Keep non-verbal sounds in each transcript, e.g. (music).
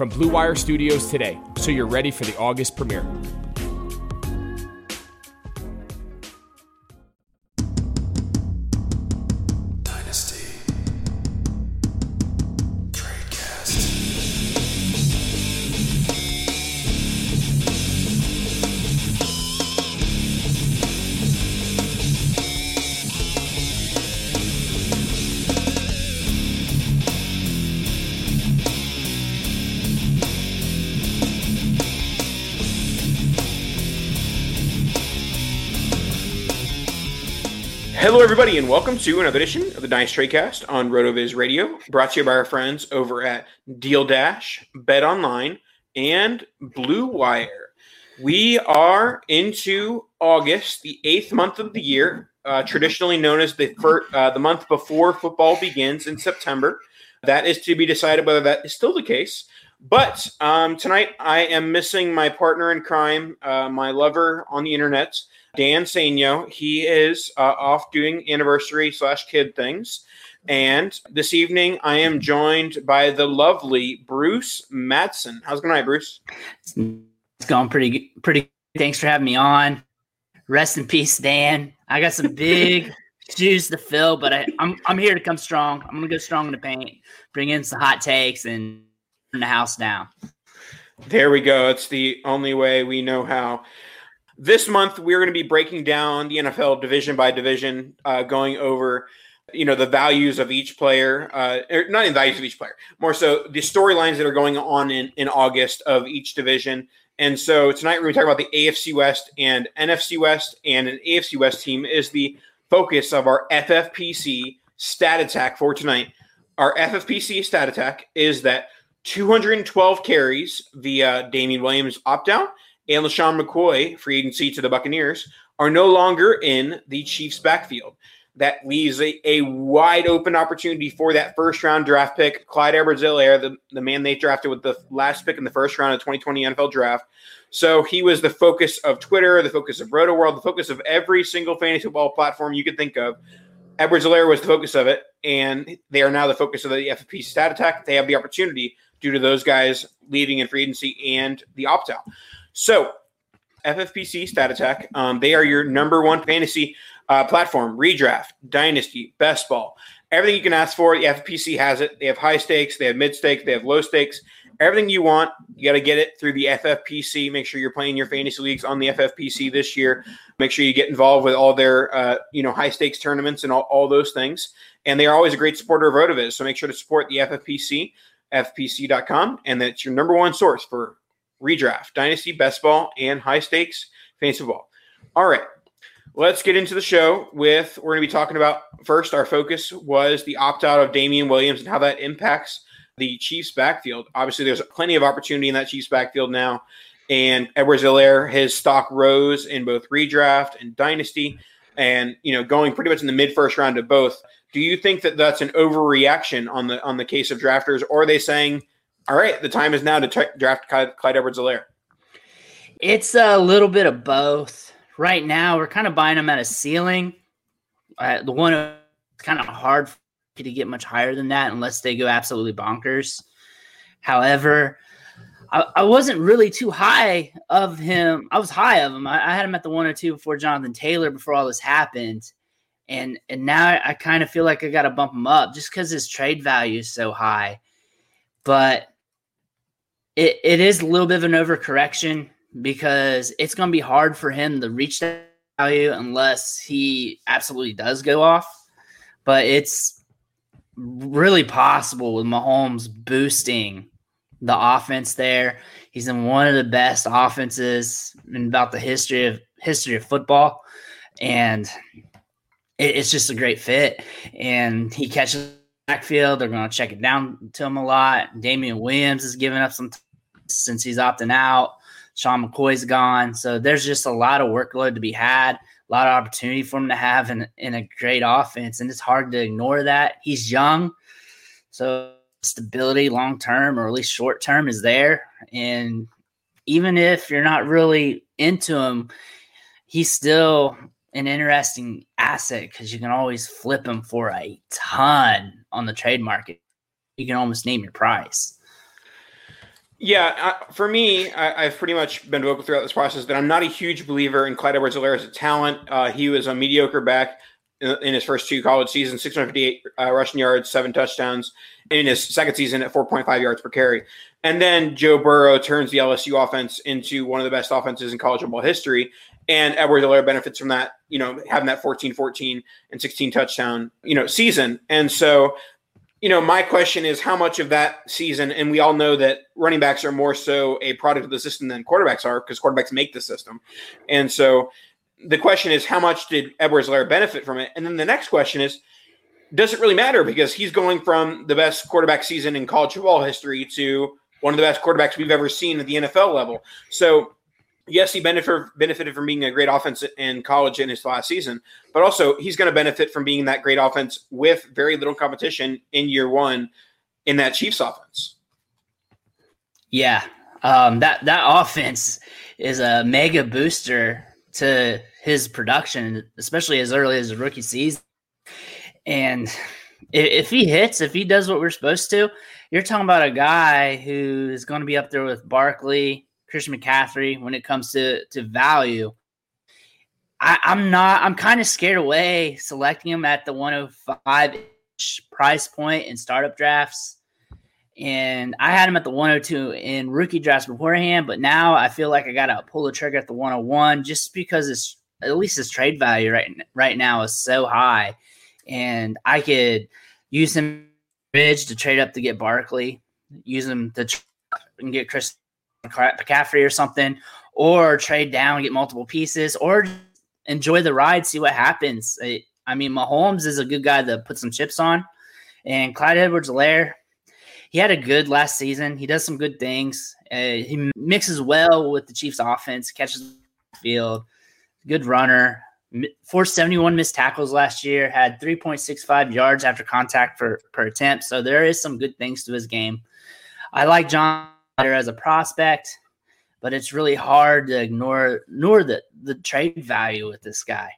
from Blue Wire Studios today so you're ready for the August premiere. Hello, everybody, and welcome to another edition of the Nice Tradecast on RotoViz Radio, brought to you by our friends over at Deal Dash, Bet Online, and Blue Wire. We are into August, the eighth month of the year, uh, traditionally known as the first, uh, the month before football begins in September. That is to be decided whether that is still the case. But um, tonight, I am missing my partner in crime, uh, my lover on the internet. Dan Saino. He is uh, off doing anniversary slash kid things. And this evening, I am joined by the lovely Bruce Matson. How's it going, Bruce? It's going pretty, pretty. Thanks for having me on. Rest in peace, Dan. I got some big (laughs) shoes to fill, but I, I'm I'm here to come strong. I'm gonna go strong in the paint, bring in some hot takes, and turn the house down. There we go. It's the only way we know how. This month, we're going to be breaking down the NFL division by division, uh, going over you know the values of each player uh er, not in values of each player more so the storylines that are going on in in august of each division. And so tonight we're going to talk about the afc west and nfc west and an afc west team is the focus of our ffpc stat attack for tonight. Our ffpc stat attack is that 212 carries via Damien Williams opt out and LeSean McCoy, free agency to the Buccaneers, are no longer in the Chiefs' backfield. That leaves a, a wide open opportunity for that first round draft pick, Clyde Edwards Helaire, the, the man they drafted with the last pick in the first round of 2020 NFL draft. So he was the focus of Twitter, the focus of Rotoworld, the focus of every single fantasy football platform you could think of. Edwards Helaire was the focus of it, and they are now the focus of the FFP stat attack. They have the opportunity due to those guys leaving in free agency and the opt out. So, FFPC Stat Attack, um, they are your number one fantasy uh, platform, redraft, dynasty, best ball. everything you can ask for. The FFPC has it. They have high stakes, they have mid stakes, they have low stakes. Everything you want, you got to get it through the FFPC. Make sure you're playing your fantasy leagues on the FFPC this year. Make sure you get involved with all their, uh, you know, high stakes tournaments and all, all those things. And they are always a great supporter of Rotoviz. So make sure to support the FFPC, FPC.com, and that's your number one source for redraft, dynasty, best ball, and high stakes fantasy ball. All right. Let's get into the show with we're going to be talking about first our focus was the opt out of Damien Williams and how that impacts the Chiefs backfield. Obviously, there's plenty of opportunity in that Chiefs backfield now. And Edwards-Helaire, his stock rose in both redraft and dynasty, and you know, going pretty much in the mid first round of both. Do you think that that's an overreaction on the on the case of drafters, or are they saying, "All right, the time is now to t- draft Clyde, Clyde Edwards-Helaire"? It's a little bit of both. Right now, we're kind of buying them at a ceiling. Uh, the one it's kind of hard to get much higher than that unless they go absolutely bonkers. However, I, I wasn't really too high of him. I was high of him. I, I had him at the 102 before Jonathan Taylor before all this happened. And and now I kind of feel like I got to bump him up just because his trade value is so high. But it, it is a little bit of an overcorrection because it's going to be hard for him to reach that value unless he absolutely does go off. But it's really possible with Mahomes boosting the offense there. He's in one of the best offenses in about the history of history of football, and it, it's just a great fit. And he catches backfield. They're going to check it down to him a lot. Damien Williams is giving up some since he's opting out. Sean McCoy's gone, so there's just a lot of workload to be had a lot of opportunity for him to have in, in a great offense. And it's hard to ignore that. He's young. So stability long term or at least short term is there. And even if you're not really into him, he's still an interesting asset because you can always flip him for a ton on the trade market. You can almost name your price. Yeah, uh, for me, I, have pretty much been vocal throughout this process that I'm not a huge believer in Clyde Edwards-Helaire as a talent. Uh, he was a mediocre back in, in, his first two college seasons, 658 uh, rushing yards, seven touchdowns. In his second season at 4.5 yards per carry. And then Joe Burrow turns the LSU offense into one of the best offenses in college football history. And Edwards-Helaire benefits from that, you know, having that 14 14 and 16 touchdown, you know, season. And so you know, my question is how much of that season, and we all know that running backs are more so a product of the system than quarterbacks are because quarterbacks make the system. And so the question is, how much did Edwards-Helaire benefit from it? And then the next question is, does it really matter? Because he's going from the best quarterback season in college football history to one of the best quarterbacks we've ever seen at the NFL level. So yes, he benefited benefited from being a great offense in college in his last season, but also he's going to benefit from being that great offense with very little competition in year one in that Chiefs offense. Yeah, um, that that offense is a mega booster to his production, especially as early as the rookie season. And if he hits, if he does what we're supposed to, you're talking about a guy who is going to be up there with Barkley, Christian McCaffrey when it comes to to value. I, am not. I'm kind of scared away selecting him at the 105 price point in startup drafts, and I had him at the 102 in rookie drafts beforehand. But now I feel like I got to pull the trigger at the 101 just because it's at least his trade value right right now is so high, and I could use him bridge to trade up to get Barkley, use him to and get Chris McCaffrey or something, or trade down get multiple pieces, or enjoy the ride, see what happens. I mean, Mahomes is a good guy to put some chips on, and Clyde Edwards-Helaire, he had a good last season. He does some good things. Uh, he mixes well with the Chiefs' offense, catches field, good runner. 471 missed tackles last year, had 3.65 yards after contact per, per attempt. So there is some good things to his game. I like John as a prospect, but it's really hard to ignore ignore the the trade value with this guy.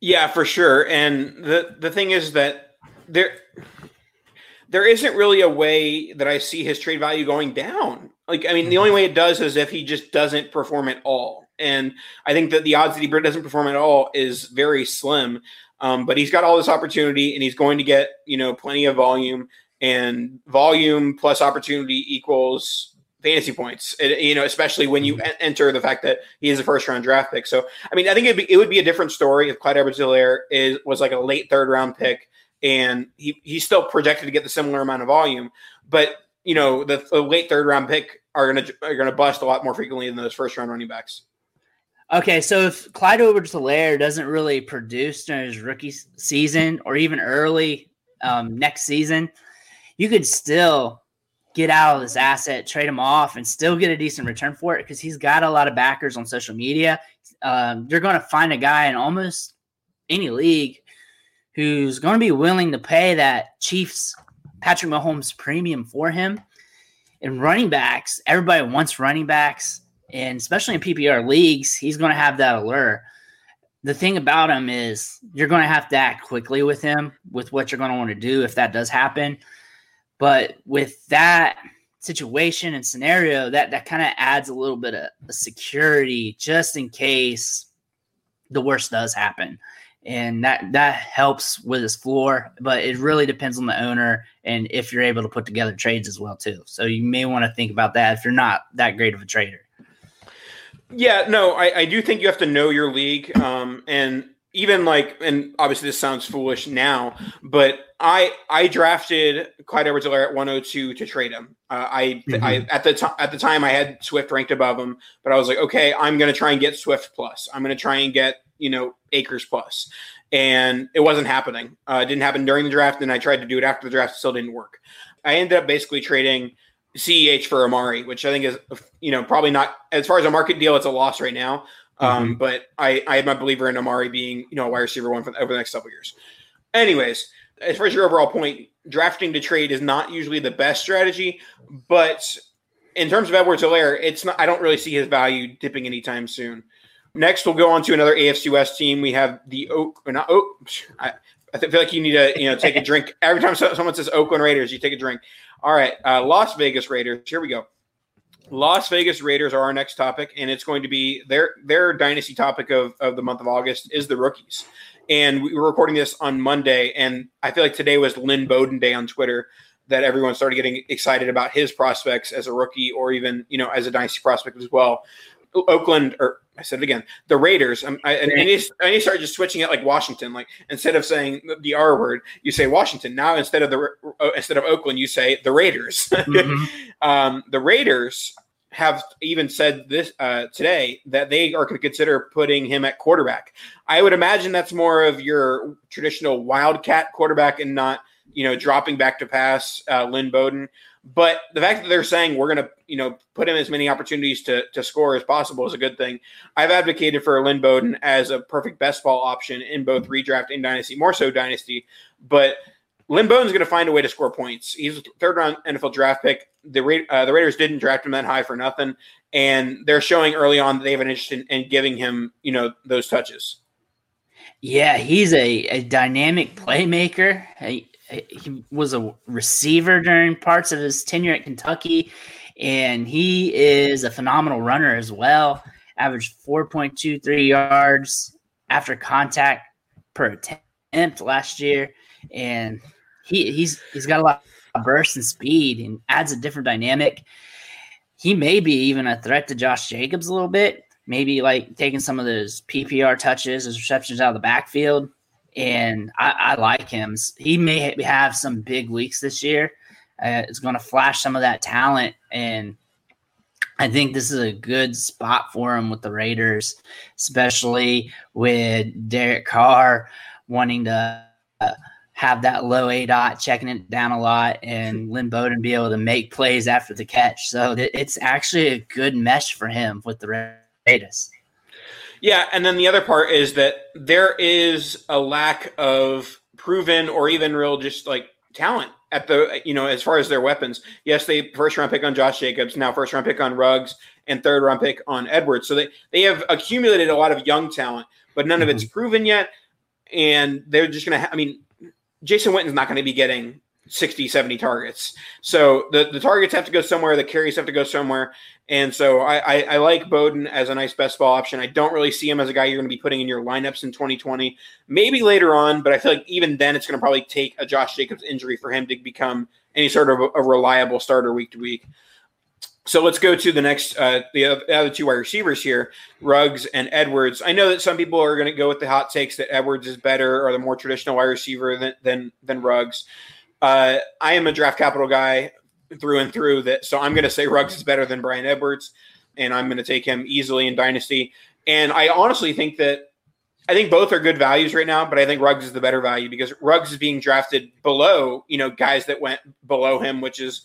Yeah, for sure. And the the thing is that there there isn't really a way that I see his trade value going down. Like, I mean, the only way it does is if he just doesn't perform at all. And I think that the odds that he doesn't perform at all is very slim. Um, but he's got all this opportunity, and he's going to get you know plenty of volume, and volume plus opportunity equals fantasy points. It, you know, especially when you mm-hmm. enter the fact that he is a first round draft pick. So, I mean, I think be, it would be a different story if Clyde Edwards-Helaire is was like a late third round pick, and he he's still projected to get the similar amount of volume, but you know, the, the late third round pick are gonna are gonna bust a lot more frequently than those first round running backs. Okay, so if Clyde Edwards-Helaire doesn't really produce during his rookie season or even early um, next season, you could still get out of this asset, trade him off, and still get a decent return for it because he's got a lot of backers on social media. Um, you're going to find a guy in almost any league who's going to be willing to pay that Chiefs Patrick Mahomes premium for him. And running backs, everybody wants running backs and especially in PPR leagues, he's going to have that allure. The thing about him is you're going to have to act quickly with him with what you're going to want to do if that does happen. But with that situation and scenario, that that kind of adds a little bit of security just in case the worst does happen. And that that helps with his floor, but it really depends on the owner and if you're able to put together trades as well too. So you may want to think about that if you're not that great of a trader. Yeah, no, I, I do think you have to know your league. Um, and even like, and obviously this sounds foolish now, but I I drafted Clyde Edwards-Helaire at 102 to trade him. Uh, I mm-hmm. I at the time at the time I had Swift ranked above him, but I was like, okay, I'm going to try and get Swift plus. I'm going to try and get you know Akers plus, and it wasn't happening. Uh, it didn't happen during the draft, and I tried to do it after the draft, it still didn't work. I ended up basically trading CEH for Amari, which I think is you know probably not as far as a market deal, it's a loss right now. Um, mm-hmm. but I I am a believer in Amari being you know a wide receiver one for over the next couple years. Anyways, as far as your overall point, drafting to trade is not usually the best strategy, but in terms of Edwards-Helaire, it's not. I don't really see his value dipping anytime soon. Next, we'll go on to another AFC West team. We have the Oak, or not Oak. (laughs) I, I feel like you need to you know take a (laughs) drink every time someone says Oakland Raiders. You take a drink. All right, uh, Las Vegas Raiders. Here we go. Las Vegas Raiders are our next topic, and it's going to be their their dynasty topic of, of the month of August is the rookies. And we were recording this on Monday, and I feel like today was Lynn Bowden Day on Twitter that everyone started getting excited about his prospects as a rookie or even you know as a dynasty prospect as well. Oakland or I said it again. The Raiders. Um, I, and, and, you, start just switching it like Washington. Like instead of saying the R word, you say Washington. Now instead of the uh, instead of Oakland, you say the Raiders. (laughs) Mm-hmm. um, the Raiders have even said this uh, today that they are going to consider putting him at quarterback. I would imagine that's more of your traditional wildcat quarterback and not you know dropping back to pass uh, Lynn Bowden. But the fact that they're saying we're going to, you know, put him as many opportunities to, to score as possible is a good thing. I've advocated for Lynn Bowden as a perfect best ball option in both redraft and dynasty, more so dynasty. But Lynn Bowden's going to find a way to score points. He's a third round NFL draft pick. The uh, the Raiders didn't draft him that high for nothing, and they're showing early on that they have an interest in, in giving him, you know, those touches. Yeah, he's a, a dynamic playmaker. Eh, he was a receiver during parts of his tenure at Kentucky, and he is a phenomenal runner as well. Averaged 4.23 yards after contact per attempt last year, and he, he's he's got a lot of burst and speed and adds a different dynamic. He may be even a threat to Josh Jacobs a little bit, maybe like taking some of those PPR touches, his receptions out of the backfield and I, I, like him. He may have some big weeks this year. Uh, it's going to flash some of that talent, and I think this is a good spot for him with the Raiders, especially with Derek Carr wanting to uh, have that low aDOT, checking it down a lot, and Lynn Bowden be able to make plays after the catch. So it's actually a good mesh for him with the Raiders. Yeah, and then the other part is that there is a lack of proven or even real just like talent at the you know as far as their weapons. Yes, they first round pick on Josh Jacobs, now first round pick on Ruggs, and third round pick on Edwards. So they they have accumulated a lot of young talent, but none mm-hmm. of it's mm-hmm. proven yet. And they're just gonna. Ha- I mean, Jason Witten's not going to be getting 60, 70 targets. So the, the targets have to go somewhere, the carries have to go somewhere. And so I, I, I, like Bowden as a nice best ball option. I don't really see him as a guy you're going to be putting in your lineups in 2020. Maybe later on, but I feel like even then it's going to probably take a Josh Jacobs injury for him to become any sort of a, reliable starter week to week. So let's go to the next, uh, the other two wide receivers here, Ruggs and Edwards. I know that some people are going to go with the hot takes that Edwards is better or the more traditional wide receiver than than, than Ruggs. Uh, I am a draft capital guy through and through. That so I'm going to say Ruggs is better than Bryan Edwards, and I'm going to take him easily in Dynasty. And I honestly think that I think both are good values right now, but I think Ruggs is the better value because Ruggs is being drafted below, you know, guys that went below him, which is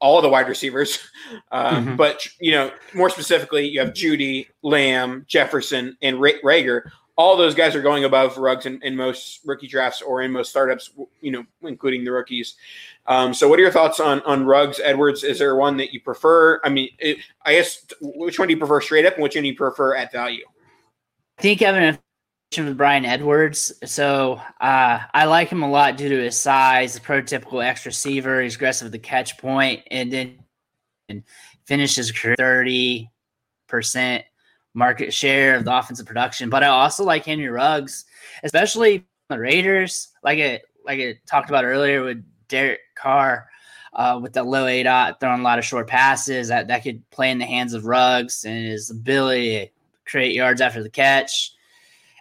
all the wide receivers. (laughs) Um, mm-hmm. But, you know, more specifically, you have Jeudy, Lamb, Jefferson, and Reagor. All those guys are going above Ruggs in, in, most rookie drafts or in most startups, you know, including the rookies. Um, so, what are your thoughts on on Ruggs, Edwards? Is there one that you prefer? I mean, it, I guess which one do you prefer straight up, and which one do you prefer at value? I think Evan with Bryan Edwards. So uh, I like him a lot due to his size, the prototypical X receiver. He's aggressive at the catch point, and then and finishes thirty percent market share of the offensive production. But I also like Henry Ruggs, especially the Raiders. Like it, like it talked about earlier with Derek Carr. Uh, with that low aDOT, throwing a lot of short passes that, that could play in the hands of Ruggs and his ability to create yards after the catch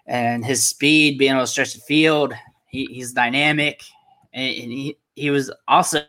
and his speed, being able to stretch the field. He, he's dynamic, and, and he he was also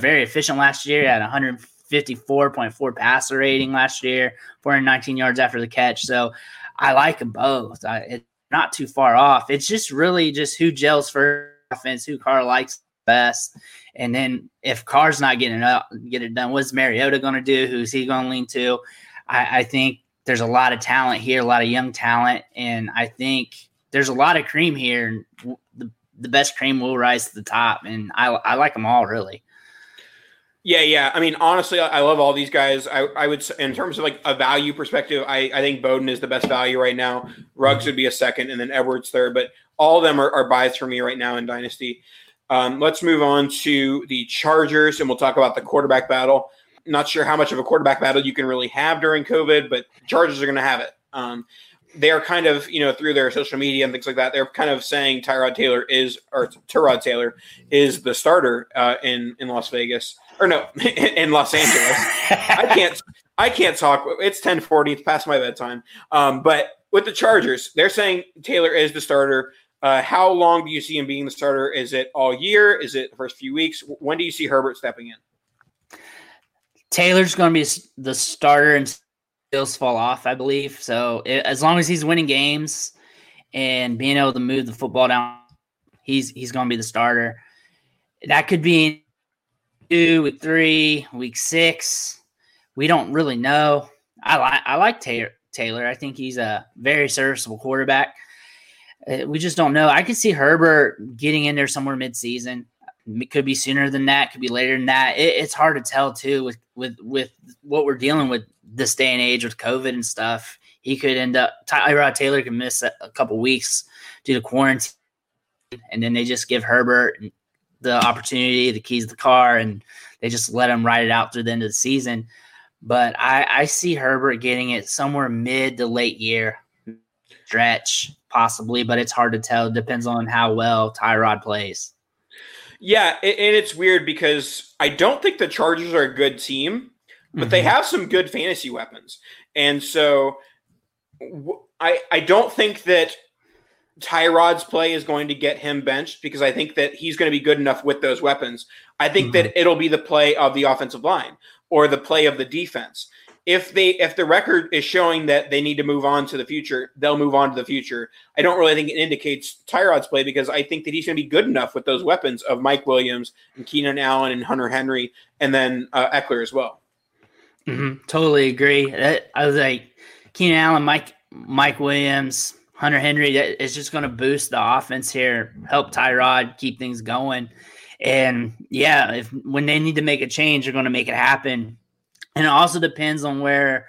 very efficient last year at 154.4 passer rating last year, 419 yards after the catch. So I like them both. I, it's not too far off. It's just really just who gels for offense, who Carr likes best. And then if Carr's not getting it up, get it done, what's Mariota going to do? Who's he going to lean to? I, I think there's a lot of talent here, a lot of young talent, and I think there's a lot of cream here. And the, the best cream will rise to the top, and I, I like them all really. Yeah, yeah. I mean, honestly, I love all these guys. I, I would, in terms of like a value perspective, I, I think Bowden is the best value right now. Ruggs would be a second, and then Edwards third. But all of them are, are buys for me right now in Dynasty. Um, let's move on to the Chargers, and we'll talk about the quarterback battle not sure how much of a quarterback battle you can really have during COVID, but Chargers are going to have it. Um, they're kind of, you know, through their social media and things like that, they're kind of saying Tyrod Taylor is, or Tyrod Taylor is the starter uh, in in Las Vegas, or no, (laughs) in Los Angeles. I (laughs) can't, I can't talk. It's ten forty. It's past my bedtime. Um, but with the Chargers, they're saying Taylor is the starter. Uh, how long do you see him being the starter? Is it all year? Is it the first few weeks? When do you see Herbert stepping in? Taylor's going to be the starter and skills fall off, I believe. So it, as long as he's winning games and being able to move the football down, he's he's going to be the starter. That could be two, week three, week six. We don't really know. I like I like Taylor. Taylor. I think he's a very serviceable quarterback. Uh, we just don't know. I could see Herbert getting in there somewhere mid-season. It could be sooner than that. Could be later than that. It, it's hard to tell too with with with what we're dealing with this day and age with COVID and stuff. He could end up. Tyrod Taylor could miss a, a couple weeks due to quarantine, and then they just give Herbert the opportunity, the keys to the car, and they just let him ride it out through the end of the season. But I, I see Herbert getting it somewhere mid to late year stretch, possibly, but it's hard to tell. It depends on how well Tyrod plays. Yeah, and it's weird because I don't think the Chargers are a good team, but mm-hmm. they have some good fantasy weapons. And so I I don't think that Tyrod's play is going to get him benched because I think that he's going to be good enough with those weapons. I think mm-hmm. that it'll be the play of the offensive line or the play of the defense if they if the record is showing that they need to move on to the future, they'll move on to the future. I don't really think it indicates Tyrod's play because I think that he's going to be good enough with those weapons of Mike Williams and Keenan Allen and Hunter Henry, and then uh, Ekeler as well. Mm-hmm. Totally agree. I was like Keenan Allen, Mike Mike Williams, Hunter Henry. It's just going to boost the offense here, help Tyrod keep things going. And yeah, if when they need to make a change, they're going to make it happen and it also depends on where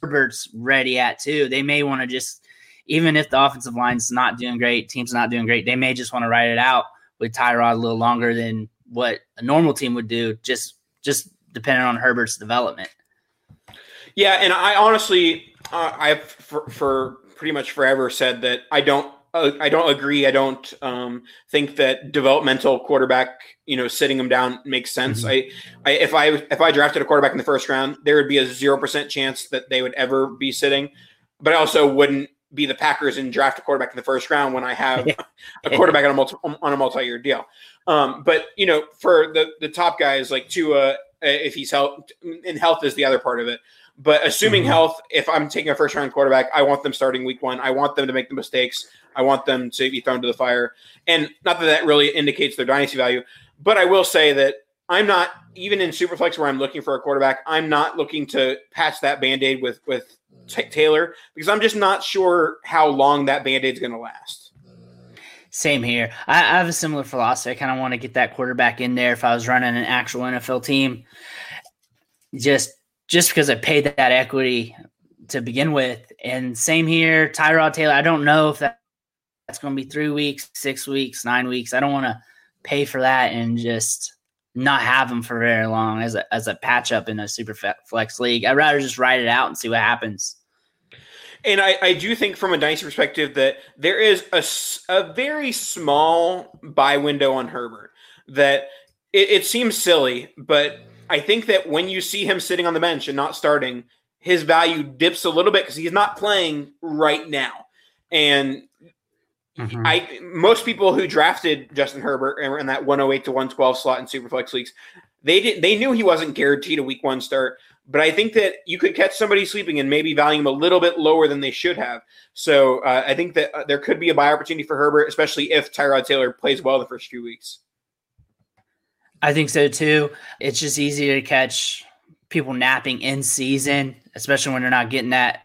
Herbert's ready at too. They may want to just, even if the offensive line's not doing great, team's not doing great, they may just want to ride it out with Tyrod a little longer than what a normal team would do, just just depending on Herbert's development. Yeah, and I honestly, uh, I've for, for, pretty much forever said that I don't, I don't agree. I don't um, think that developmental quarterback, you know, sitting them down makes sense. Mm-hmm. I, I, if I if I drafted a quarterback in the first round, there would be a zero percent chance that they would ever be sitting. But I also wouldn't be the Packers and draft a quarterback in the first round when I have (laughs) a quarterback on a multi on a multi year deal. Um, but you know, for the the top guys like Tua, if he's health and health is the other part of it. But assuming mm-hmm. health, if I'm taking a first round quarterback, I want them starting week one. I want them to make the mistakes. I want them to be thrown to the fire. And not that that really indicates their dynasty value, but I will say that I'm not even in Superflex where I'm looking for a quarterback. I'm not looking to patch that band aid with with t- Taylor because I'm just not sure how long that band aid is going to last. Same here. I, I have a similar philosophy. I kind of want to get that quarterback in there if I was running an actual NFL team. Just just because I paid that equity to begin with. And same here, Tyrod Taylor. I don't know if that, that's going to be three weeks, six weeks, nine weeks. I don't want to pay for that and just not have him for very long as a, as a patch up in a super flex league. I'd rather just ride it out and see what happens. And I, I do think from a dynasty perspective that there is a, a very small buy window on Herbert that it, it seems silly, but I think that when you see him sitting on the bench and not starting, his value dips a little bit because he's not playing right now. And mm-hmm. I most people who drafted Justin Herbert in that 108 to 112 slot in Superflex leagues, they did they knew he wasn't guaranteed a week one start. But I think that you could catch somebody sleeping and maybe value him a little bit lower than they should have. So uh, I think that uh, there could be a buy opportunity for Herbert, especially if Tyrod Taylor plays well the first few weeks. I think so too. It's just easier to catch people napping in season, especially when they're not getting that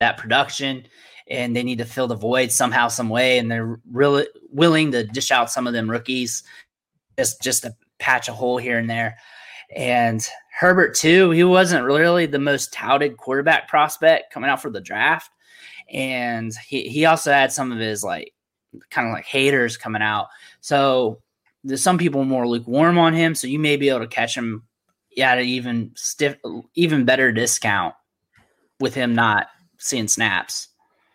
that production and they need to fill the void somehow, some way, and they're really willing to dish out some of them rookies just just to patch a hole here and there. And Herbert too, he wasn't really the most touted quarterback prospect coming out for the draft, and he he also had some of his like kind of like haters coming out. So some people more lukewarm on him, so you may be able to catch him at an even stiff, even better discount with him not seeing snaps.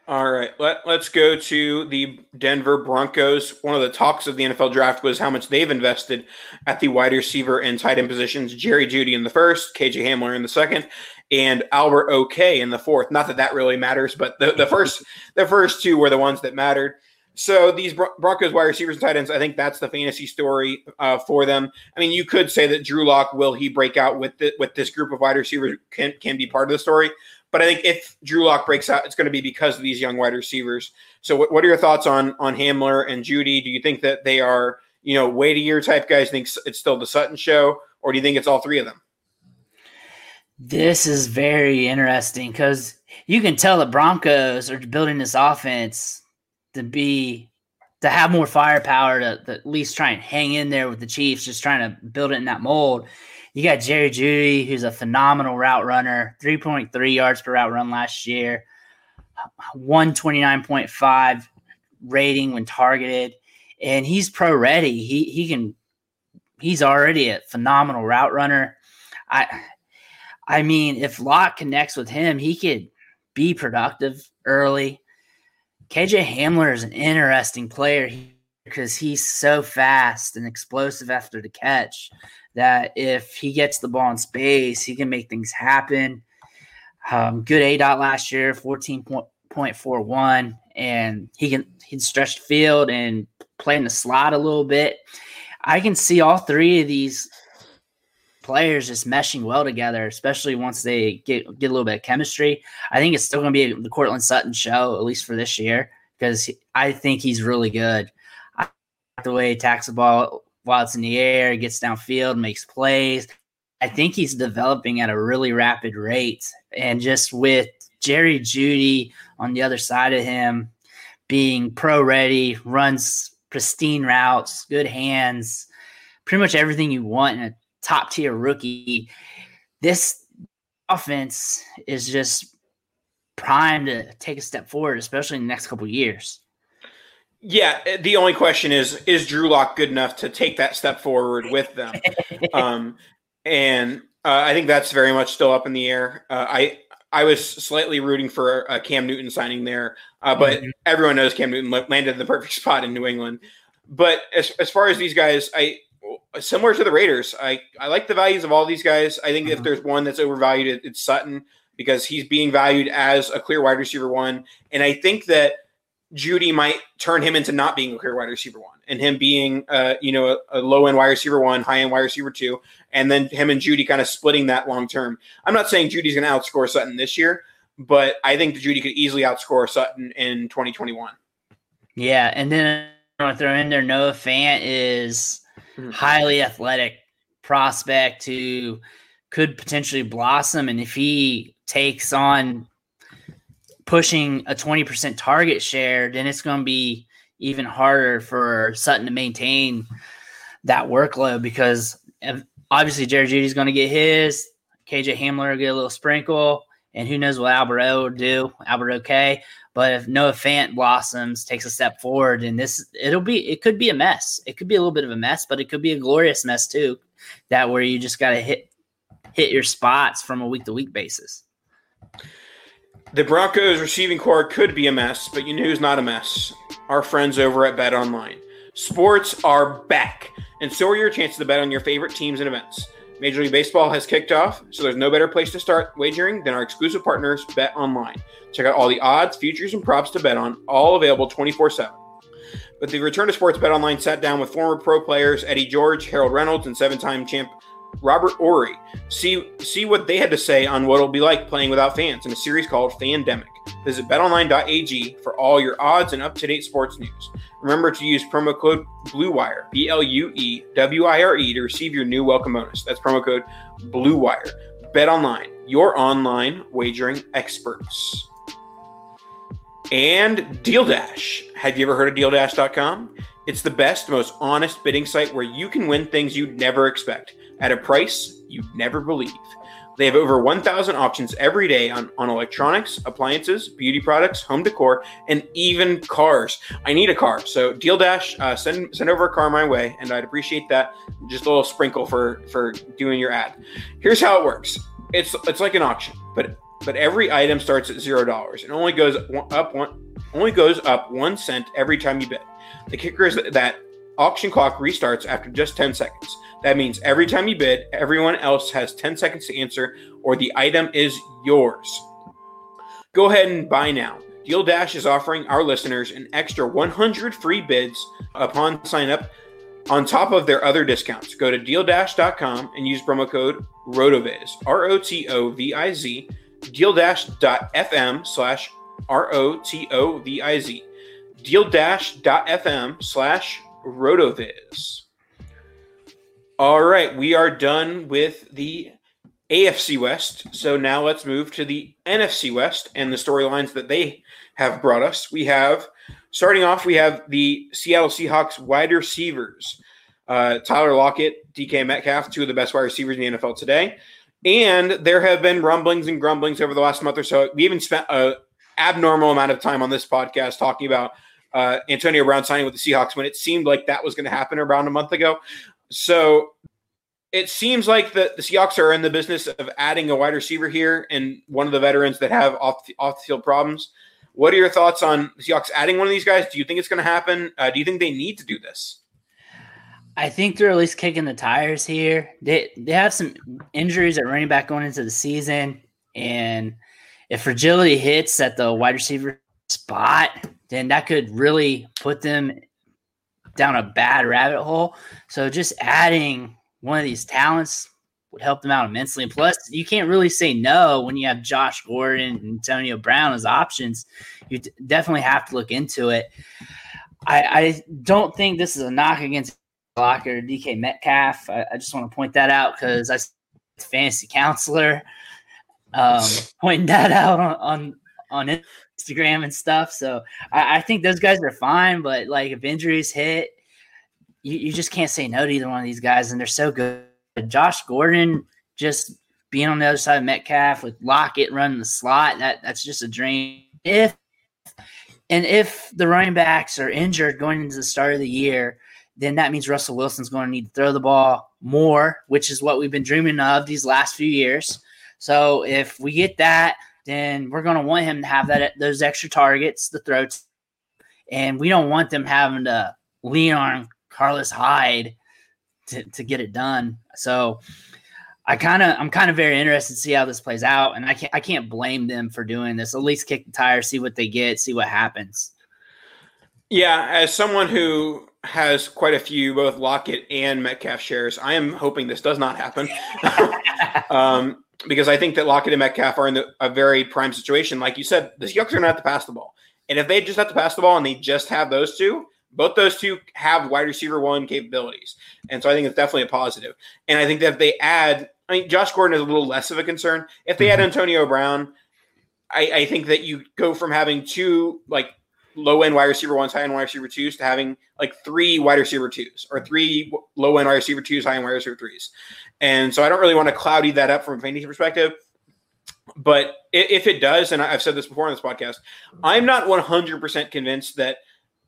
All right, let, let's go to the Denver Broncos. One of the talks of the NFL draft was how much they've invested at the wide receiver and tight end positions. Jerry Jeudy in the first, KJ Hamler in the second, and Albert OK in the fourth. Not that that really matters, but the, the first the first two were the ones that mattered. So these Broncos wide receivers and tight ends, I think that's the fantasy story uh, for them. I mean, you could say that Drew Lock will he break out with the, with this group of wide receivers can can be part of the story. But I think if Drew Lock breaks out, it's going to be because of these young wide receivers. So what, what are your thoughts on on Hamler and Jeudy? Do you think that they are you know year type guys? Think it's still the Sutton show, or do you think it's all three of them? This is very interesting because you can tell the Broncos are building this offense to be to have more firepower to, to, at least try and hang in there with the Chiefs, just trying to build it in that mold. You got Jerry Jeudy, who's a phenomenal route runner, 3.3 yards per route run last year, 129.5 rating when targeted, and he's pro ready. He he can he's already a phenomenal route runner. I I mean, if Lock connects with him, he could be productive early. KJ Hamler is an interesting player because he's so fast and explosive after the catch that if he gets the ball in space, he can make things happen. Um, good aDOT last year, 14.41, and he can he can stretch the field and play in the slot a little bit. I can see all three of these players just meshing well together, especially once they get get a little bit of chemistry. I think it's still going to be the Courtland Sutton show, at least for this year, because I think he's really good. I like the way he attacks the ball while it's in the air, gets downfield, makes plays. I think he's developing at a really rapid rate, and just with Jerry Jeudy on the other side of him, being pro ready, runs pristine routes, good hands, pretty much everything you want in a top tier rookie. This offense is just primed to take a step forward, especially in the next couple years. Yeah, eh, the only question is is Drew Lock good enough to take that step forward with them? (laughs) um, and uh, I think that's very much still up in the air. Uh, I I was slightly rooting for a Cam Newton signing there, uh, but mm-hmm. everyone knows Cam Newton landed in the perfect (laughs) spot in New England. But as, as far as these guys, I similar to the Raiders, I, I like the values of all these guys. I think mm-hmm. if there's one that's overvalued, it's Sutton because he's being valued as a clear wide receiver one. And I think that Jeudy might turn him into not being a clear wide receiver one and him being, uh, you know, a, a low end wide receiver one, high end wide receiver two, and then him and Jeudy kind of splitting that long term. I'm not saying Jeudy's going to outscore Sutton this year, but I think Jeudy could easily outscore Sutton in 2021. Yeah, and then I want to throw in there Noah Fant is mm-hmm. highly athletic prospect who could potentially blossom, and if he takes on pushing a 20% target share, then it's going to be even harder for Sutton to maintain that workload because obviously Jerry Jeudy's going to get his, KJ Hamler will get a little sprinkle, and who knows what Albert will do, Albert OK. But if Noah Fant blossoms, takes a step forward, and this it'll be it could be a mess. It could be a little bit of a mess, but it could be a glorious mess too. That where you just got to hit hit your spots from a week to week basis. The Broncos receiving core could be a mess, but you know who's not a mess? Our friends over at Bet Online. Sports are back, and so are your chances to bet on your favorite teams and events. Major League Baseball has kicked off, so there's no better place to start wagering than our exclusive partners, Bet Online. Check out all the odds, futures, and props to bet on, all available 24 7. But the return to sports, Bet Online sat down with former pro players Eddie George, Harold Reynolds, and seven time champ Robert Horry. See see what they had to say on what it'll be like playing without fans in a series called Fandemic. Visit betonline.ag for all your odds and up-to-date sports news. Remember to use promo code BLUEWIRE, B L U E W I R E, to receive your new welcome bonus. That's promo code BLUEWIRE. BetOnline, your online wagering experts. And Deal Dash. Have you ever heard of DealDash.com? It's the best, most honest bidding site where you can win things you'd never expect at a price you'd never believe. They have over 1,000 options every day on, on electronics, appliances, beauty products, home decor, and even cars. I need a car, so Deal Dash, uh, send send over a car my way, and I'd appreciate that. Just a little sprinkle for for doing your ad. Here's how it works. It's it's like an auction, but but every item starts at zero dollars and only goes up one only goes up one cent every time you bid. The kicker is that auction clock restarts after just 10 seconds. That means every time you bid, everyone else has 10 seconds to answer, or the item is yours. Go ahead and buy now. Deal Dash is offering our listeners an extra 100 free bids upon sign up on top of their other discounts. Go to dealdash.com and use promo code ROTOVIZ, R O T O V I Z, dealdash.fm slash R O T O V I Z, dealdash.fm slash RotoViz. All right, we are done with the AFC West. So now let's move to the NFC West and the storylines that they have brought us. We have, starting off, we have the Seattle Seahawks wide receivers. Uh, Tyler Lockett, DK Metcalf, two of the best wide receivers in the NFL today. And there have been rumblings and grumblings over the last month or so. We even spent an abnormal amount of time on this podcast talking about uh, Antonio Brown signing with the Seahawks when it seemed like that was going to happen around a month ago. So it seems like the, the Seahawks are in the business of adding a wide receiver here and one of the veterans that have off the, off the field problems. What are your thoughts on Seahawks adding one of these guys? Do you think it's going to happen? Uh, do you think they need to do this? I think they're at least kicking the tires here. They they have some injuries at running back going into the season, and if fragility hits at the wide receiver spot, then that could really put them down a bad rabbit hole. So just adding one of these talents would help them out immensely. Plus, you can't really say no when you have Josh Gordon and Antonio Brown as options. You d- definitely have to look into it. I, I, don't think this is a knock against Locker DK Metcalf. I, I just want to point that out because I fantasy counselor um, pointing that out on, on on Instagram and stuff. So I, I, think those guys are fine, but like if injuries hit, you, you just can't say no to either one of these guys, and they're so good. Josh Gordon just being on the other side of Metcalf with Lockett running the slot, that that's just a dream. If And if the running backs are injured going into the start of the year, then that means Russell Wilson's going to need to throw the ball more, which is what we've been dreaming of these last few years. So if we get that, then we're going to want him to have that those extra targets, the throats, and we don't want them having to lean on Carlos Hyde to, to get it done. So I kind of I'm kind of very interested to see how this plays out, and I can't I can't blame them for doing this. At least kick the tire, see what they get, see what happens. Yeah, as someone who has quite a few both Lockett and Metcalf shares, I am hoping this does not happen. (laughs) um, because I think that Lockett and Metcalf are in the, a very prime situation. Like you said, the Seahawks are going to have to pass the ball. And if they just have to pass the ball and they just have those two, both those two have wide receiver one capabilities. And so I think it's definitely a positive. And I think that if they add, I mean, Josh Gordon is a little less of a concern. If they add mm-hmm. Antonio Brown, I, I think that you go from having two like low end wide receiver ones, high end wide receiver twos to having like three wide receiver twos or three low end wide receiver twos, high end wide receiver threes. And so I don't really want to cloudy that up from a fantasy perspective. But if it does, and I've said this before on this podcast, I'm not 100% convinced that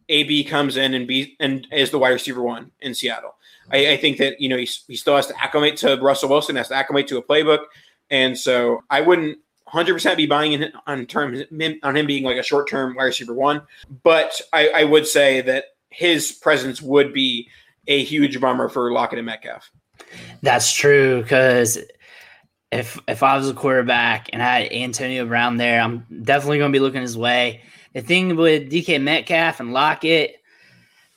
AB comes in and be and is the wide receiver one in Seattle. I, I think that you know he, he still has to acclimate to Russell Wilson, has to acclimate to a playbook, and so I wouldn't 100% be buying in on terms on him being like a short term wide receiver one. But I, I would say that his presence would be a huge bummer for Lockett and Metcalf. That's true because if if I was a quarterback and I had Antonio Brown there, I'm definitely going to be looking his way. The thing with DK Metcalf and Lockett,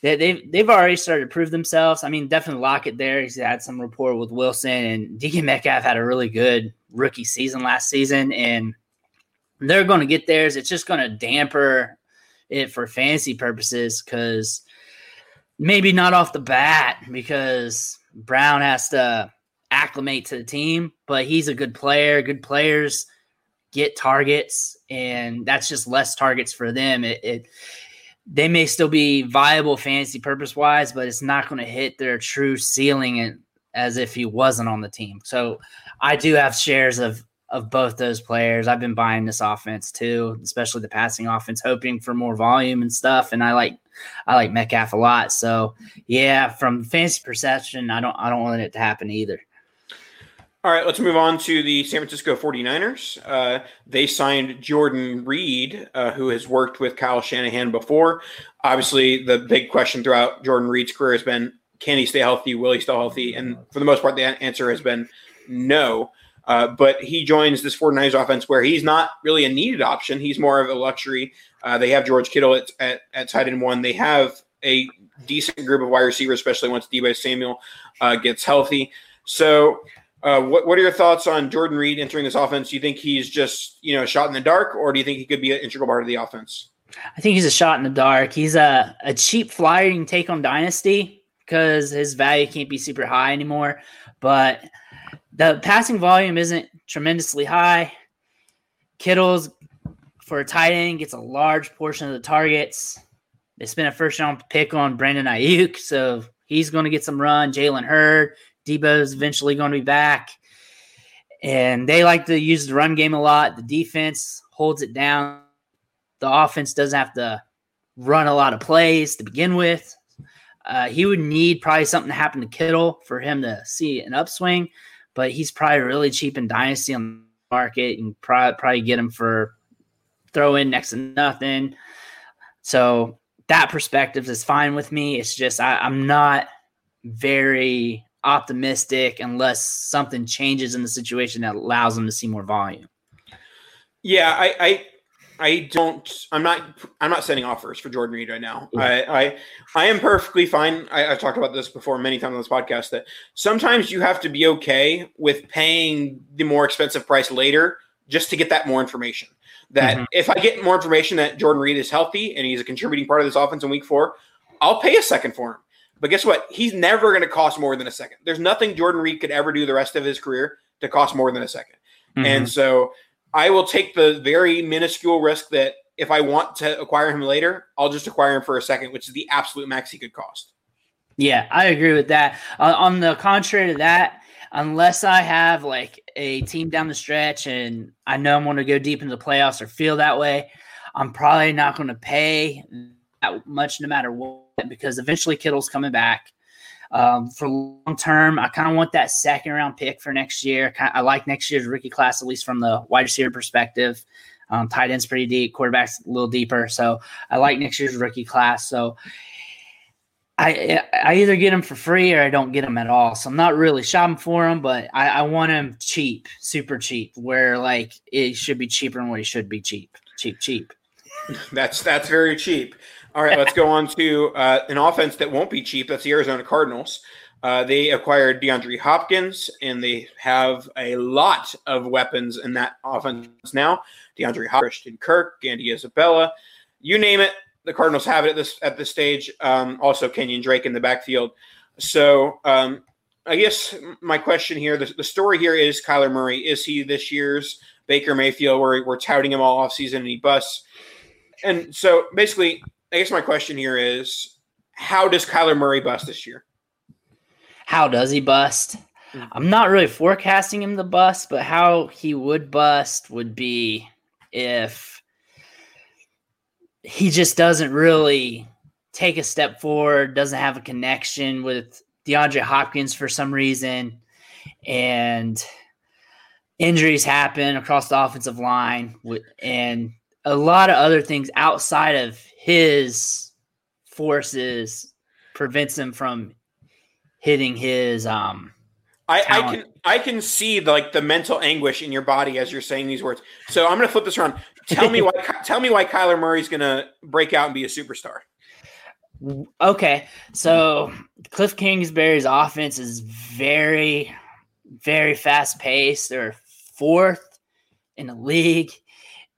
they, they've they've already started to prove themselves. I mean, definitely Lockett there. He's had some rapport with Wilson, and DK Metcalf had a really good rookie season last season, and they're going to get theirs. It's just going to damper it for fantasy purposes because maybe not off the bat because Brown has to acclimate to the team, but he's a good player. Good players get targets, and that's just less targets for them. It, it they may still be viable fantasy purpose wise, but it's not going to hit their true ceiling as if he wasn't on the team. So I do have shares of of both those players. I've been buying this offense too, especially the passing offense, hoping for more volume and stuff. And I like I like Metcalf a lot. So yeah, from fantasy perception, I don't I don't want it to happen either. All right, let's move on to the San Francisco 49ers. Uh, they signed Jordan Reed, uh, who has worked with Kyle Shanahan before. Obviously, the big question throughout Jordan Reed's career has been can he stay healthy? Will he stay healthy? And for the most part, the answer has been no. Uh, but he joins this 49ers offense where he's not really a needed option. He's more of a luxury. Uh, they have George Kittle at, at, at tight end one. They have a decent group of wide receivers, especially once Deebo Samuel uh, gets healthy. So uh, what, what are your thoughts on Jordan Reed entering this offense? Do you think he's just you know a shot in the dark, or do you think he could be an integral part of the offense? I think he's a shot in the dark. He's a, a cheap flyer you can take on Dynasty because his value can't be super high anymore. But the passing volume isn't tremendously high. Kittle's for a tight end gets a large portion of the targets. They spent a first round pick on Brandon Aiyuk, so he's going to get some run. Jalen Hurd, Deebo's eventually going to be back. And they like to use the run game a lot. The defense holds it down. The offense doesn't have to run a lot of plays to begin with. Uh, he would need probably something to happen to Kittle for him to see an upswing, but he's probably really cheap in Dynasty on the market and probably, probably get him for throw in next to nothing. So that perspective is fine with me. It's just I, I'm not very optimistic unless something changes in the situation that allows them to see more volume. Yeah, I, I, I don't. I'm not. I'm not sending offers for Jordan Reed right now. Yeah. I, I, I am perfectly fine. I, have talked about this before many times on this podcast. That sometimes you have to be okay with paying the more expensive price later just to get that more information. That mm-hmm. if I get more information that Jordan Reed is healthy and he's a contributing part of this offense in Week Four, I'll pay a second for him but guess what? He's never going to cost more than a second. There's nothing Jordan Reed could ever do the rest of his career to cost more than a 2nd mm-hmm. And so I will take the very minuscule risk that if I want to acquire him later, I'll just acquire him for a second, which is the absolute max he could cost. Yeah, I agree with that. Uh, on the contrary to that, unless I have like a team down the stretch and I know I'm going to go deep into the playoffs or feel that way, I'm probably not going to pay much no matter what because eventually Kittle's coming back. Um, for long term, I kind of want that second round pick for next year. I like next year's rookie class, at least from the wide receiver perspective. Um, tight ends pretty deep, quarterbacks a little deeper. So I like next year's rookie class. So I I either get them for free or I don't get them at all. So I'm not really shopping for them, but I, I want them cheap, super cheap, where like it should be cheaper than what it should be cheap, cheap, cheap. (laughs) That's that's very cheap. All right, let's go on to uh, an offense that won't be cheap. That's the Arizona Cardinals. Uh, they acquired DeAndre Hopkins, and they have a lot of weapons in that offense now. DeAndre Hopkins, Christian Kirk, Andy Isabella, you name it. The Cardinals have it at this at this stage. Um, also, Kenyon Drake in the backfield. So, um, I guess my question here, the, the story here is Kyler Murray. Is he this year's Baker Mayfield, where we're touting him all offseason and he busts? And so, basically, I guess my question here is how does Kyler Murray bust this year? How does he bust? Mm-hmm. I'm not really forecasting him to bust, but how he would bust would be if he just doesn't really take a step forward, doesn't have a connection with DeAndre Hopkins for some reason, and injuries happen across the offensive line, and a lot of other things outside of his forces prevents him from hitting his um I, I, can I can see the, like the mental anguish in your body as you're saying these words. So I'm going to flip this around. Tell me why tell me why Kyler Murray's going to break out and be a superstar. Okay, so Cliff Kingsbury's offense is very, very fast paced. They're fourth in the league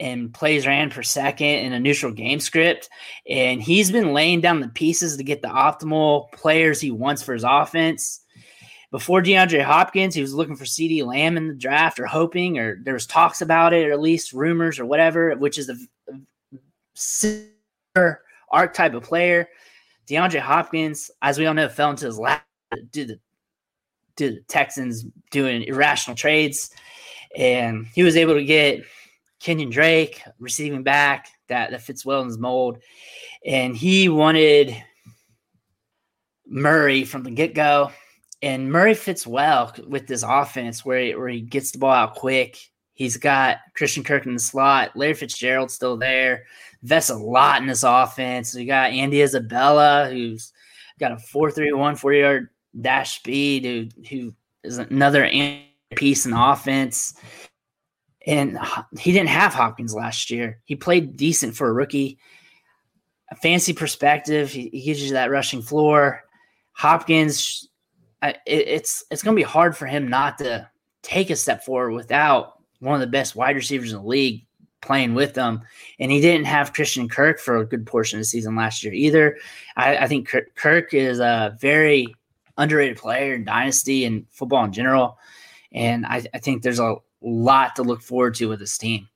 and plays ran per second in a neutral game script. And he's been laying down the pieces to get the optimal players he wants for his offense. Before DeAndre Hopkins, he was looking for CeeDee Lamb in the draft or hoping, or there was talks about it, or at least rumors or whatever, which is a similar archetype of player. DeAndre Hopkins, as we all know, fell into his lap due to, due to the Texans doing irrational trades. And he was able to get – Kenyon Drake, receiving back that, that fits well in his mold. And he wanted Murray from the get go. And Murray fits well with this offense where he, where he gets the ball out quick. He's got Christian Kirk in the slot. Larry Fitzgerald still there. Vests a lot in this offense. We got Andy Isabella, who's got a 431 40 yard dash speed, who, who is another piece in offense. And he didn't have Hopkins last year. He played decent for a rookie. A fancy perspective, he, he gives you that rushing floor. Hopkins, it, it's it's going to be hard for him not to take a step forward without one of the best wide receivers in the league playing with them. And he didn't have Christian Kirk for a good portion of the season last year either. I, I think Kirk is a very underrated player in dynasty and football in general. And I, I think there's a lot to look forward to with this team.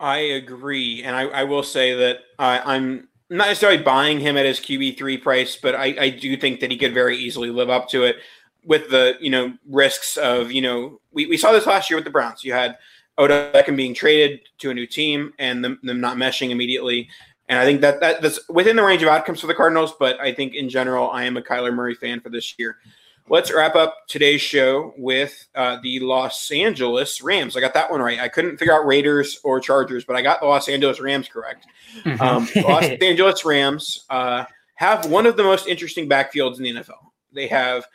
I agree, and I, I will say that I'm not necessarily buying him at his QB three price, but I, I do think that he could very easily live up to it with the you know risks of you know we, we saw this last year with the Browns. You had Odell Beckham being traded to a new team and them, them not meshing immediately. And I think that, that that's within the range of outcomes for the Cardinals, but I think in general, I am a Kyler Murray fan for this year. Let's wrap up today's show with uh, the Los Angeles Rams. I got that one right. I couldn't figure out Raiders or Chargers, but I got the Los Angeles Rams correct. Mm-hmm. Um, (laughs) Los Angeles Rams uh, have one of the most interesting backfields in the NFL. They have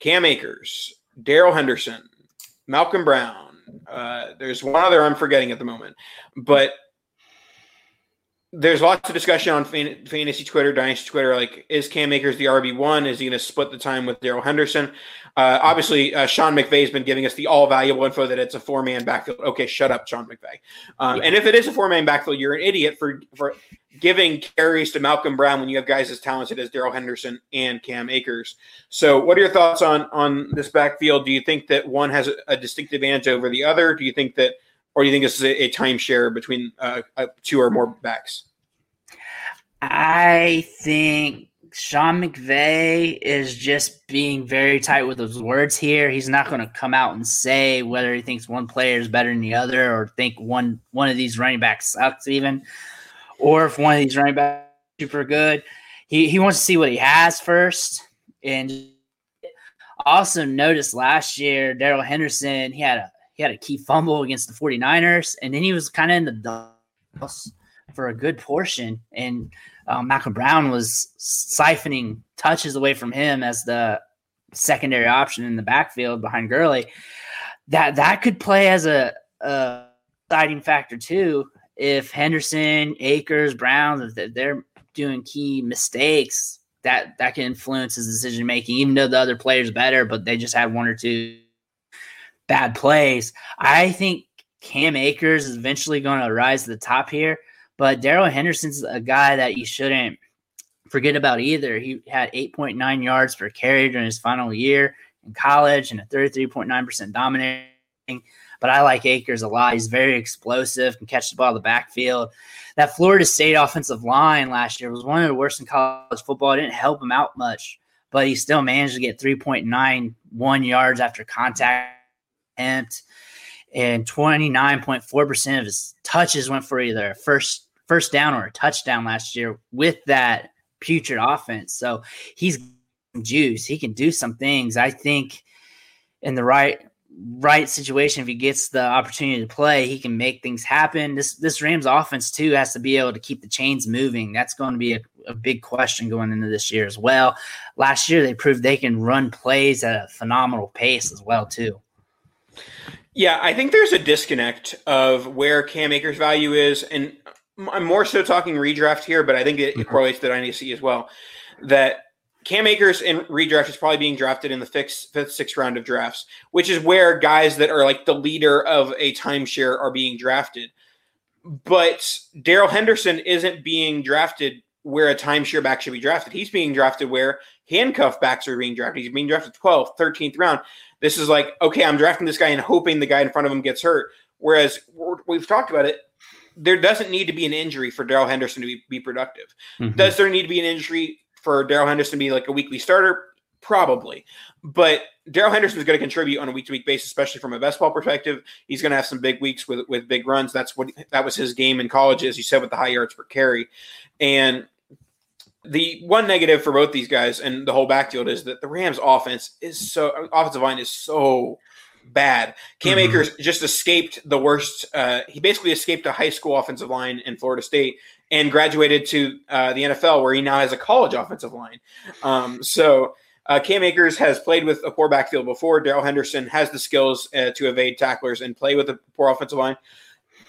Cam Akers, Darrell Henderson, Malcolm Brown. Uh, there's one other I'm forgetting at the moment, but there's lots of discussion on fantasy Twitter, dynasty Twitter. Like, is Cam Akers the RB one? Is he going to split the time with Darrell Henderson? Uh, obviously, uh, Sean McVay has been giving us the all valuable info that it's a four man backfield. Okay, shut up, Sean McVay. Um, yeah. And if it is a four man backfield, you're an idiot for for giving carries to Malcolm Brown when you have guys as talented as Darrell Henderson and Cam Akers. So, what are your thoughts on on this backfield? Do you think that one has a, a distinct advantage over the other? Do you think that or do you think this is a, a timeshare between uh, uh, two or more backs? I think Sean McVay is just being very tight with his words here. He's not going to come out and say whether he thinks one player is better than the other, or think one one of these running backs sucks, even, or if one of these running backs super good. He he wants to see what he has first, and also noticed last year Darrell Henderson he had a he had a key fumble against the 49ers, and then he was kind of in the dust for a good portion, and um, Malcolm Brown was siphoning touches away from him as the secondary option in the backfield behind Gurley. That that could play as a, a deciding factor too. If Henderson, Akers, Brown, if they're doing key mistakes, that that can influence his decision making. Even though the other player's better, but they just had one or two bad plays. I think Cam Akers is eventually going to rise to the top here. But Darrell Henderson's a guy that you shouldn't forget about either. He had 8.9 yards per carry during his final year in college and a 33.9% dominating. But I like Akers a lot. He's very explosive, can catch the ball in the backfield. That Florida State offensive line last year was one of the worst in college football. It didn't help him out much, but he still managed to get 3.91 yards after contact attempt, and 29.4% of his touches went for either first first down or a touchdown last year with that putrid offense. So he's juice. He can do some things. I think in the right right situation, if he gets the opportunity to play, he can make things happen. This this Rams offense too has to be able to keep the chains moving. That's going to be a, a big question going into this year as well. Last year they proved they can run plays at a phenomenal pace as well too. Yeah, I think there's a disconnect of where Cam Akers' value is, and I'm more so talking redraft here, but I think it, it mm-hmm. correlates to dynasty as well. That Cam Akers in redraft is probably being drafted in the fifth, fifth, sixth round of drafts, which is where guys that are like the leader of a timeshare are being drafted. But Darrell Henderson isn't being drafted where a timeshare back should be drafted. He's being drafted where handcuff backs are being drafted. He's being drafted 12th, 13th round. This is like, okay, I'm drafting this guy and hoping the guy in front of him gets hurt. Whereas we've talked about it, there doesn't need to be an injury for Darrell Henderson to be, be productive. Mm-hmm. Does there need to be an injury for Darrell Henderson to be like a weekly starter? Probably. But Darrell Henderson is going to contribute on a week to week basis, especially from a best ball perspective. He's going to have some big weeks with with big runs. That's what that was his game in college, as you said, with the high yards per carry. And the one negative for both these guys and the whole backfield is that the Rams' offense is so offensive line is so bad. Cam mm-hmm. Akers just escaped the worst. Uh, he basically escaped a high school offensive line in Florida State and graduated to uh, the NFL, where he now has a college offensive line. Um, so uh, Cam Akers has played with a poor backfield before. Darrell Henderson has the skills uh, to evade tacklers and play with a poor offensive line.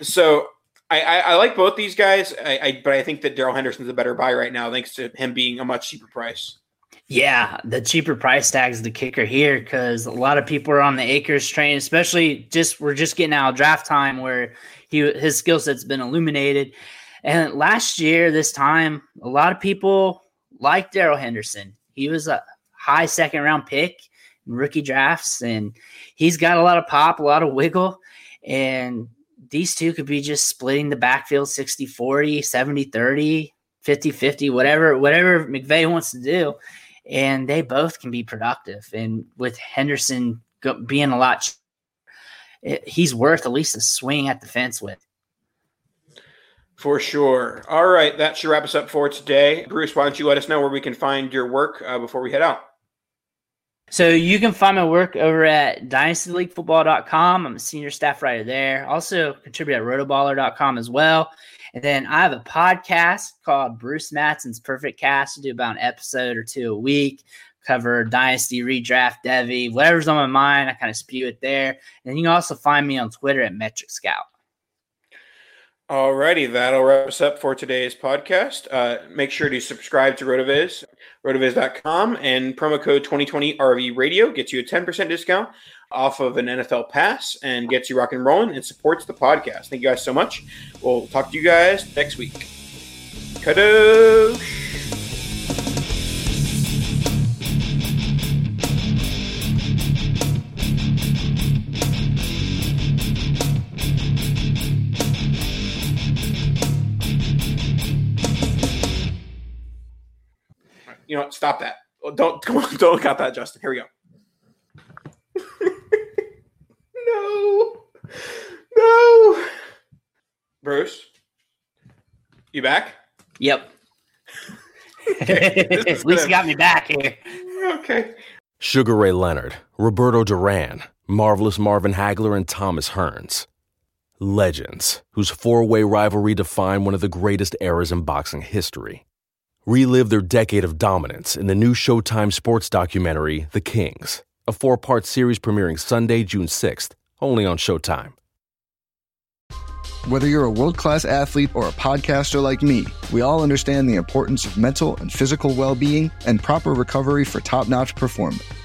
So I, I, I like both these guys, I, I, but I think that Darrell Henderson's a better buy right now, thanks to him being a much cheaper price. Yeah, the cheaper price tag is the kicker here because a lot of people are on the Akers train, especially just we're just getting out of draft time where he his skill set's been illuminated. And last year, this time, a lot of people liked Darrell Henderson. He was a high second round pick in rookie drafts, and he's got a lot of pop, a lot of wiggle. And these two could be just splitting the backfield 60 40, 70 30, 50 50, whatever, whatever McVay wants to do and they both can be productive. And with Henderson being a lot, he's worth at least a swing at the fence with. For sure. All right, that should wrap us up for today. Bruce, why don't you let us know where we can find your work uh, before we head out? So you can find my work over at dynastyleaguefootball.com. I'm a senior staff writer there. Also contribute at rotoballer.com as well. And then I have a podcast called Bruce Matson's Perfect Cast. I do about an episode or two a week, cover Dynasty, Redraft, devy, whatever's on my mind. I kind of spew it there. And you can also find me on Twitter at Metric Scout. Alrighty, that'll wrap us up for today's podcast. Uh, make sure to subscribe to RotoViz, rotoviz.com, and promo code 2020 RV Radio gets you a 10% discount off of an NFL pass and gets you rock and rolling and supports the podcast. Thank you guys so much. We'll talk to you guys next week. Kadosh! You know what? Stop that. Oh, don't (laughs) don't cut that, Justin. Here we go. (laughs) no, no. Bruce, you back? Yep. (laughs) Okay, At least you got me back here. Okay. Sugar Ray Leonard, Roberto Duran, Marvelous Marvin Hagler, and Thomas Hearns. Legends, whose four way rivalry defined one of the greatest eras in boxing history. Relive their decade of dominance in the new Showtime sports documentary, The Kings, a four part series premiering Sunday, June 6th, only on Showtime. Whether you're a world class athlete or a podcaster like me, we all understand the importance of mental and physical well being and proper recovery for top notch performance.